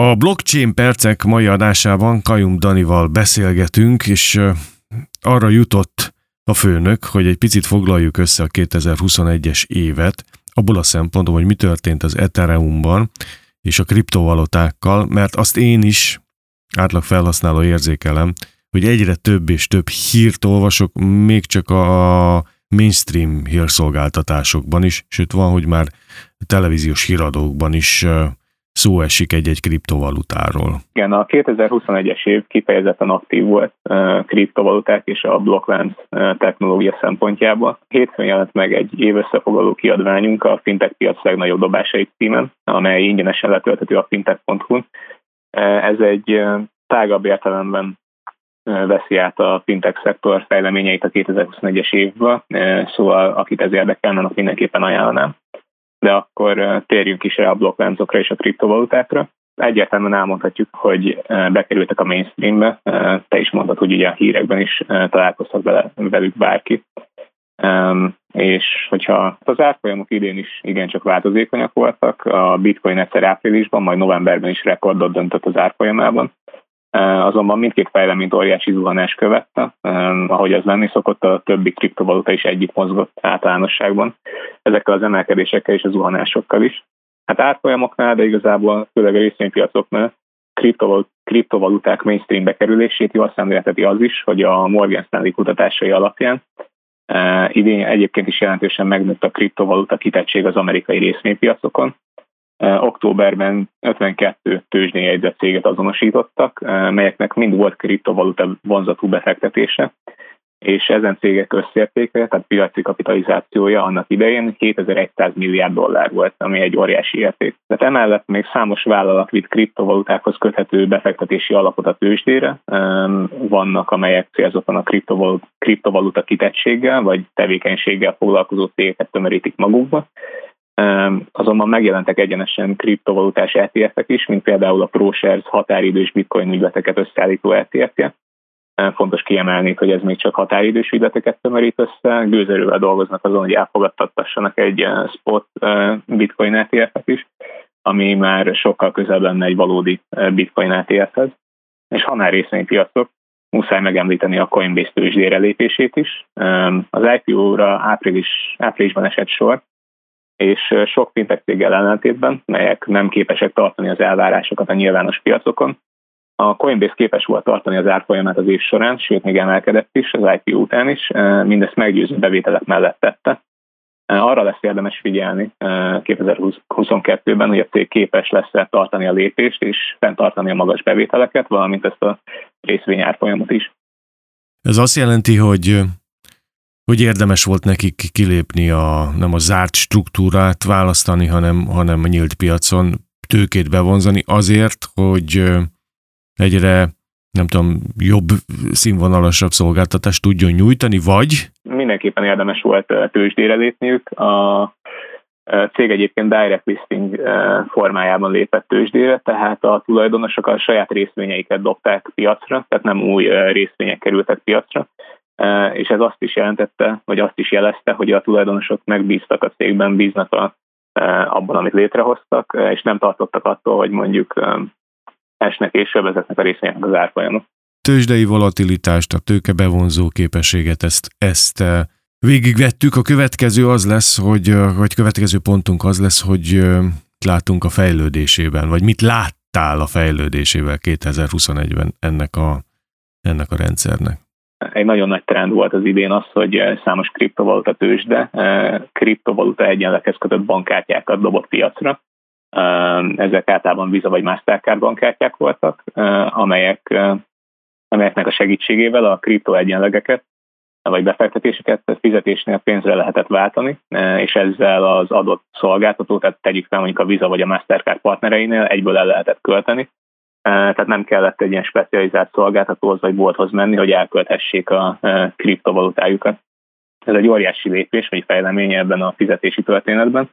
A blockchain percek mai adásában Kajum Danival beszélgetünk, és arra jutott a főnök, hogy egy picit foglaljuk össze a 2021-es évet, abból a szempontból, hogy mi történt az Ethereumban és a kriptovalutákkal, mert azt én is átlag felhasználó érzékelem, hogy egyre több és több hírt olvasok, még csak a mainstream hírszolgáltatásokban is, sőt van, hogy már televíziós híradókban is szó esik egy-egy kriptovalutáról. Igen, a 2021-es év kifejezetten aktív volt kriptovaluták és a blokklánc technológia szempontjából. Hétfőn jelent meg egy évösszefoglaló kiadványunk a fintech piac legnagyobb dobásait címen, amely ingyenesen letölthető a fintech.hu. Ez egy tágabb értelemben veszi át a fintech szektor fejleményeit a 2021-es évben, szóval akit ez érdekel, annak mindenképpen ajánlanám de akkor térjünk is rá a blokkláncokra és a kriptovalutákra. Egyértelműen elmondhatjuk, hogy bekerültek a mainstreambe, te is mondtad, hogy ugye a hírekben is találkoztak bele, velük bárki. És hogyha az árfolyamok idén is igencsak változékonyak voltak, a bitcoin egyszer áprilisban, majd novemberben is rekordot döntött az árfolyamában, azonban mindkét fejleményt óriási zuhanás követte, ahogy az lenni szokott, a többi kriptovaluta is együtt mozgott általánosságban, ezekkel az emelkedésekkel és a zuhanásokkal is. Hát árfolyamoknál, de igazából főleg a részvénypiacoknál kriptovaluták mainstream bekerülését jól szemlélteti az is, hogy a Morgan Stanley kutatásai alapján idén egyébként is jelentősen megnőtt a kriptovaluta kitettség az amerikai részvénypiacokon, Októberben 52 tőzsdén jegyzett céget azonosítottak, melyeknek mind volt kriptovaluta vonzatú befektetése, és ezen cégek összértéke, tehát piaci kapitalizációja annak idején 2100 milliárd dollár volt, ami egy óriási érték. Tehát emellett még számos vállalat vitt kriptovalutákhoz köthető befektetési alapot a tőzsdére, vannak, amelyek célzottan a kriptovaluta kitettséggel vagy tevékenységgel foglalkozó cégeket tömörítik magukba, Azonban megjelentek egyenesen kriptovalutás ETF-ek is, mint például a ProShares határidős bitcoin ügyleteket összeállító ETF-je. Fontos kiemelni, hogy ez még csak határidős ügyleteket tömörít össze. Gőzerővel dolgoznak azon, hogy elfogadtattassanak egy spot bitcoin ETF-et is, ami már sokkal közelebb lenne egy valódi bitcoin ETF-hez. És ha már részvénypiacok, muszáj megemlíteni a Coinbase tőzsdére lépését is. Az IPO-ra április, áprilisban esett sor, és sok fintech céggel ellentétben, melyek nem képesek tartani az elvárásokat a nyilvános piacokon. A Coinbase képes volt tartani az árfolyamát az év során, sőt még emelkedett is az IPO után is, mindezt meggyőző bevételek mellett tette. Arra lesz érdemes figyelni 2022-ben, hogy a cég képes lesz tartani a lépést és fenntartani a magas bevételeket, valamint ezt a részvényárfolyamot is. Ez azt jelenti, hogy hogy érdemes volt nekik kilépni a, nem a zárt struktúrát választani, hanem, hanem a nyílt piacon tőkét bevonzani azért, hogy egyre nem tudom, jobb, színvonalasabb szolgáltatást tudjon nyújtani, vagy? Mindenképpen érdemes volt tőzsdére lépniük. A cég egyébként direct listing formájában lépett tőzsdére, tehát a tulajdonosok a saját részvényeiket dobták piacra, tehát nem új részvények kerültek piacra, és ez azt is jelentette, vagy azt is jelezte, hogy a tulajdonosok megbíztak a cégben, bíznak a, abban, amit létrehoztak, és nem tartottak attól, hogy mondjuk esnek és sebezhetnek a részvények az árfolyamok. Tőzsdei volatilitást, a tőke bevonzó képességet, ezt, ezt végigvettük. A következő az lesz, hogy, vagy következő pontunk az lesz, hogy látunk a fejlődésében, vagy mit láttál a fejlődésével 2021-ben ennek a, ennek a rendszernek? Egy nagyon nagy trend volt az idén az, hogy számos kriptovaluta tőzsde kriptovaluta egyenlethez kötött bankkártyákat dobott piacra. Ezek általában Visa vagy Mastercard bankkártyák voltak, amelyek, amelyeknek a segítségével a kripto egyenlegeket vagy befektetéseket fizetésnél pénzre lehetett váltani, és ezzel az adott szolgáltató, tehát tegyük fel mondjuk a Visa vagy a Mastercard partnereinél egyből el lehetett költeni, tehát nem kellett egy ilyen specializált szolgáltatóhoz vagy bolthoz menni, hogy elkölthessék a kriptovalutájukat. Ez egy óriási lépés, vagy fejlemény ebben a fizetési történetben,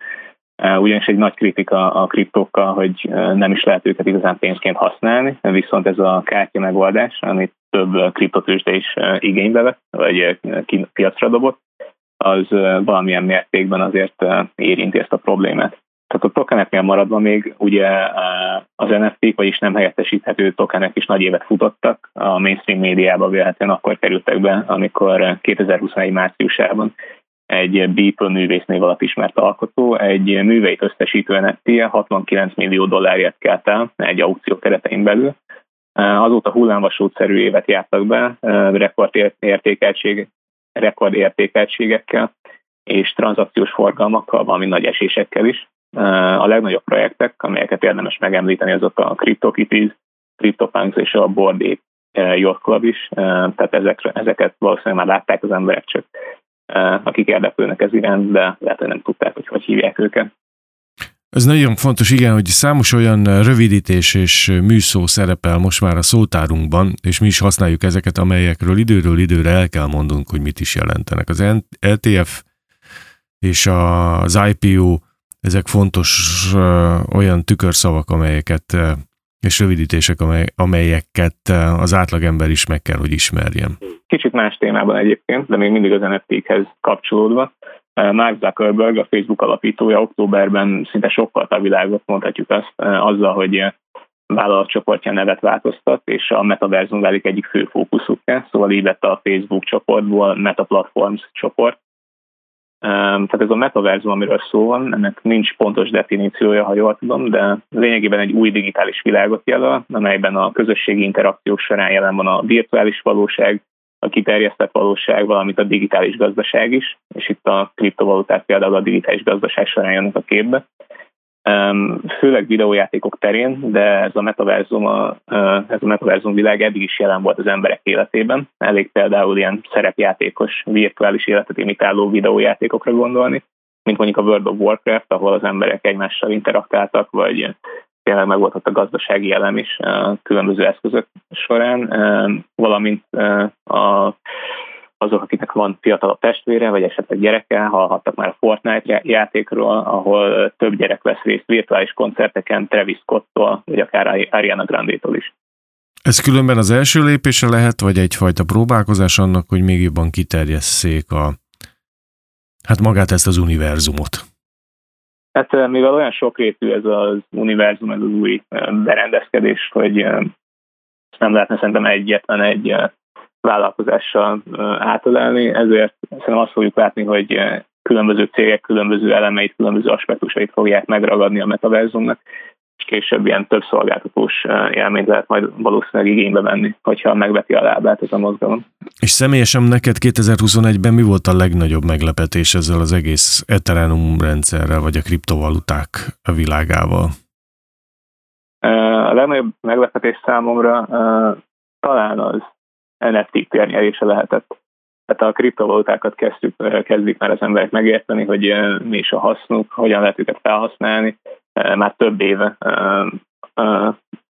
ugyanis egy nagy kritika a kriptókkal, hogy nem is lehet őket igazán pénzként használni, viszont ez a kártya megoldás, amit több kriptotősde is igénybe vett, vagy piacra dobott, az valamilyen mértékben azért érinti ezt a problémát. Tehát a tokeneknél maradva még ugye az NFT-k, vagyis nem helyettesíthető tokenek is nagy évet futottak. A mainstream médiában véletlenül akkor kerültek be, amikor 2021 márciusában egy Beeple művésznév alatt ismert alkotó, egy műveit összesítő nft 69 millió dollárért kelt el egy aukció keretein belül. Azóta hullámvasútszerű évet jártak be, rekordértékeltség, rekordértékeltségekkel és tranzakciós forgalmakkal, valami nagy esésekkel is. A legnagyobb projektek, amelyeket érdemes megemlíteni, azok a CryptoKitties, CryptoPunks és a Board Yacht Club is, tehát ezekre, ezeket valószínűleg már látták az emberek, csak akik érdeklődnek ez iránt, de lehet, hogy nem tudták, hogy hogy hívják őket. Ez nagyon fontos, igen, hogy számos olyan rövidítés és műszó szerepel most már a szótárunkban, és mi is használjuk ezeket, amelyekről időről időre el kell mondunk, hogy mit is jelentenek. Az LTF és az IPO, ezek fontos olyan tükörszavak, amelyeket és rövidítések, amely, amelyeket az átlagember is meg kell, hogy ismerjen. Kicsit más témában egyébként, de még mindig az NFT-hez kapcsolódva. Mark Zuckerberg, a Facebook alapítója októberben szinte sokkal a világot, mondhatjuk azt, azzal, hogy vállalatcsoportja nevet változtat, és a Metaversum válik egyik fő fókuszukja, szóval így lett a Facebook csoportból Meta Platforms csoport, tehát ez a metaverzum, amiről szó van, ennek nincs pontos definíciója, ha jól tudom, de lényegében egy új digitális világot jelöl, amelyben a közösségi interakciók során jelen van a virtuális valóság, a kiterjesztett valóság, valamint a digitális gazdaság is, és itt a kriptovaluták például a digitális gazdaság során jönnek a képbe főleg videójátékok terén, de ez a metaverzum, a, ez a metaverzum világ eddig is jelen volt az emberek életében. Elég például ilyen szerepjátékos, virtuális életet imitáló videójátékokra gondolni, mint mondjuk a World of Warcraft, ahol az emberek egymással interaktáltak, vagy tényleg meg volt ott a gazdasági elem is különböző eszközök során, valamint a azok, akiknek van fiatalabb testvére, vagy esetleg gyereke, hallhattak már a Fortnite játékról, ahol több gyerek vesz részt virtuális koncerteken, Travis Scott-tól, vagy akár Ariana Grande-tól is. Ez különben az első lépése lehet, vagy egyfajta próbálkozás annak, hogy még jobban kiterjesszék a, hát magát ezt az univerzumot? Hát mivel olyan sokrétű ez az univerzum, ez az új berendezkedés, hogy nem lehetne szerintem egyetlen egy vállalkozással átölelni, ezért szerintem azt fogjuk látni, hogy különböző cégek különböző elemeit, különböző aspektusait fogják megragadni a metaverzumnak, és később ilyen több szolgáltatós élményt lehet majd valószínűleg igénybe venni, hogyha megveti a lábát ez a mozgalom. És személyesen neked 2021-ben mi volt a legnagyobb meglepetés ezzel az egész Ethereum rendszerrel, vagy a kriptovaluták világával? A legnagyobb meglepetés számomra talán az NFT térnyerése lehetett. Tehát a kriptovalutákat kezdjük, kezdik már az emberek megérteni, hogy mi is a hasznuk, hogyan lehet őket felhasználni. Már több éve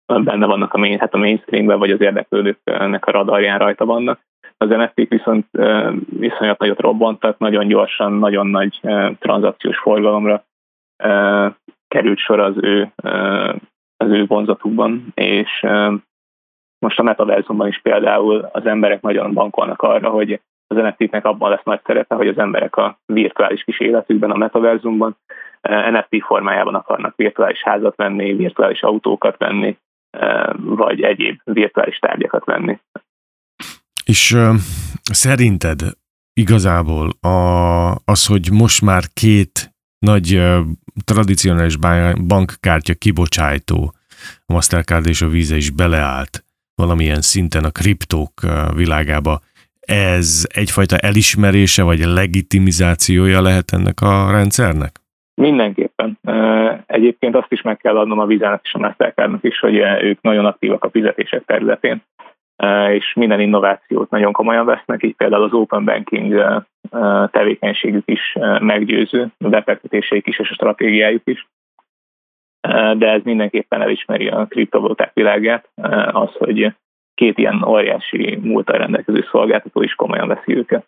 benne vannak a, main, hát a mainstreamben, vagy az érdeklődőknek a radarján rajta vannak. Az NFT-k viszont viszonyat nagyot robbantak, nagyon gyorsan, nagyon nagy tranzakciós forgalomra került sor az ő, az ő vonzatukban, és most a metaverzumban is például az emberek nagyon bankolnak arra, hogy az NFT-nek abban lesz nagy szerepe, hogy az emberek a virtuális kis életükben, a metaverzumban eh, NFT formájában akarnak virtuális házat venni, virtuális autókat venni, eh, vagy egyéb virtuális tárgyakat venni. És szerinted igazából a, az, hogy most már két nagy tradicionális bankkártya kibocsájtó, a Mastercard és a Visa is beleállt valamilyen szinten a kriptók világába, ez egyfajta elismerése vagy legitimizációja lehet ennek a rendszernek? Mindenképpen. Egyébként azt is meg kell adnom a Vizának és a Mastercardnak is, hogy ők nagyon aktívak a fizetések területén, és minden innovációt nagyon komolyan vesznek, így például az open banking tevékenységük is meggyőző, a befektetéseik is és a stratégiájuk is de ez mindenképpen elismeri a kriptovaluták világát, az, hogy két ilyen óriási múltal rendelkező szolgáltató is komolyan veszi őket.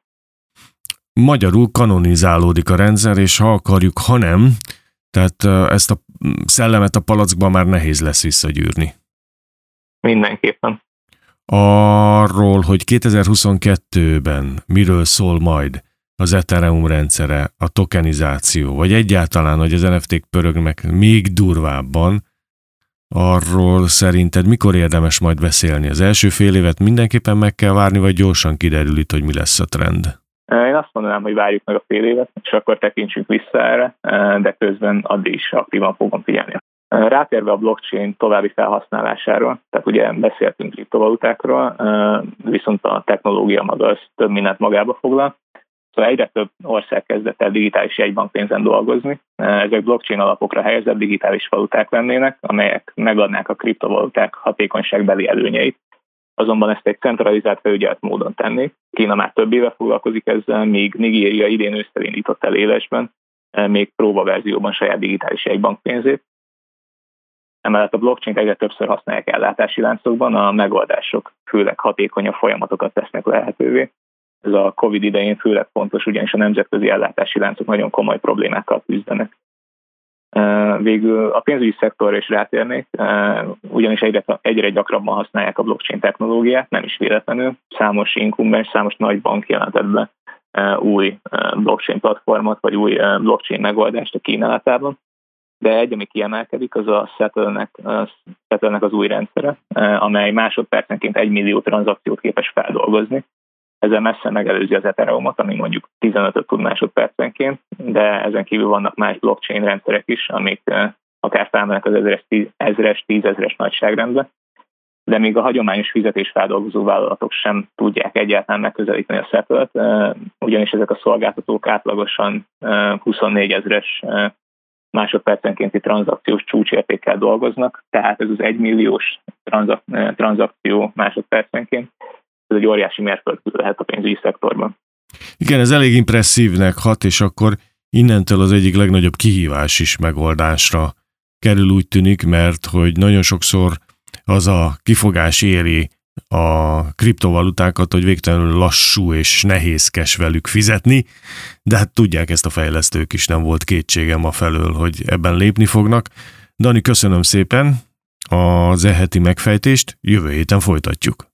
Magyarul kanonizálódik a rendszer, és ha akarjuk, ha nem, tehát ezt a szellemet a palackban már nehéz lesz visszagyűrni. Mindenképpen. Arról, hogy 2022-ben miről szól majd, az Ethereum rendszere, a tokenizáció, vagy egyáltalán, hogy az NFT-k pörögnek még durvábban, arról szerinted mikor érdemes majd beszélni? Az első fél évet mindenképpen meg kell várni, vagy gyorsan kiderül itt, hogy mi lesz a trend? Én azt mondanám, hogy várjuk meg a fél évet, és akkor tekintsünk vissza erre, de közben addig is aktívan fogom figyelni. Rátérve a blockchain további felhasználásáról, tehát ugye beszéltünk kriptovalutákról, viszont a technológia maga az több mindent magába foglal. Szóval egyre több ország kezdett el digitális jegybankpénzen dolgozni. Ezek blockchain alapokra helyezett digitális valuták lennének, amelyek megadnák a kriptovaluták hatékonyságbeli előnyeit. Azonban ezt egy centralizált felügyelet módon tennék. Kína már több éve foglalkozik ezzel, míg Nigéria idén ősszel indított el élesben, még próbaverzióban saját digitális jegybankpénzét. Emellett a blockchain egyre többször használják ellátási láncokban, a megoldások főleg hatékonyabb folyamatokat tesznek lehetővé. Ez a COVID idején főleg fontos, ugyanis a nemzetközi ellátási láncok nagyon komoly problémákkal küzdenek. Végül a pénzügyi szektorra is rátérnék, ugyanis egyre, egyre gyakrabban használják a blockchain technológiát, nem is véletlenül. Számos inkumbens, számos nagy bank jelentett be új blockchain platformot, vagy új blockchain megoldást a kínálatában de egy, ami kiemelkedik, az a Settle-nek, Settle-nek az új rendszere, amely másodpercenként egy millió tranzakciót képes feldolgozni. Ezzel messze megelőzi az Ethereum-ot, ami mondjuk 15 tud másodpercenként, de ezen kívül vannak más blockchain rendszerek is, amik akár felmennek az ezres, ezres, tízezres nagyságrendbe, de még a hagyományos fizetésfeldolgozó vállalatok sem tudják egyáltalán megközelíteni a settle ugyanis ezek a szolgáltatók átlagosan 24 ezres másodpercenkénti tranzakciós csúcsértékkel dolgoznak, tehát ez az egymilliós tranzak, tranzakció másodpercenként, ez egy óriási mérföldkő lehet a pénzügyi szektorban. Igen, ez elég impresszívnek hat, és akkor innentől az egyik legnagyobb kihívás is megoldásra kerül úgy tűnik, mert hogy nagyon sokszor az a kifogás éri a kriptovalutákat, hogy végtelenül lassú és nehézkes velük fizetni, de hát tudják ezt a fejlesztők is, nem volt kétségem a felől, hogy ebben lépni fognak. Dani, köszönöm szépen az eheti megfejtést, jövő héten folytatjuk.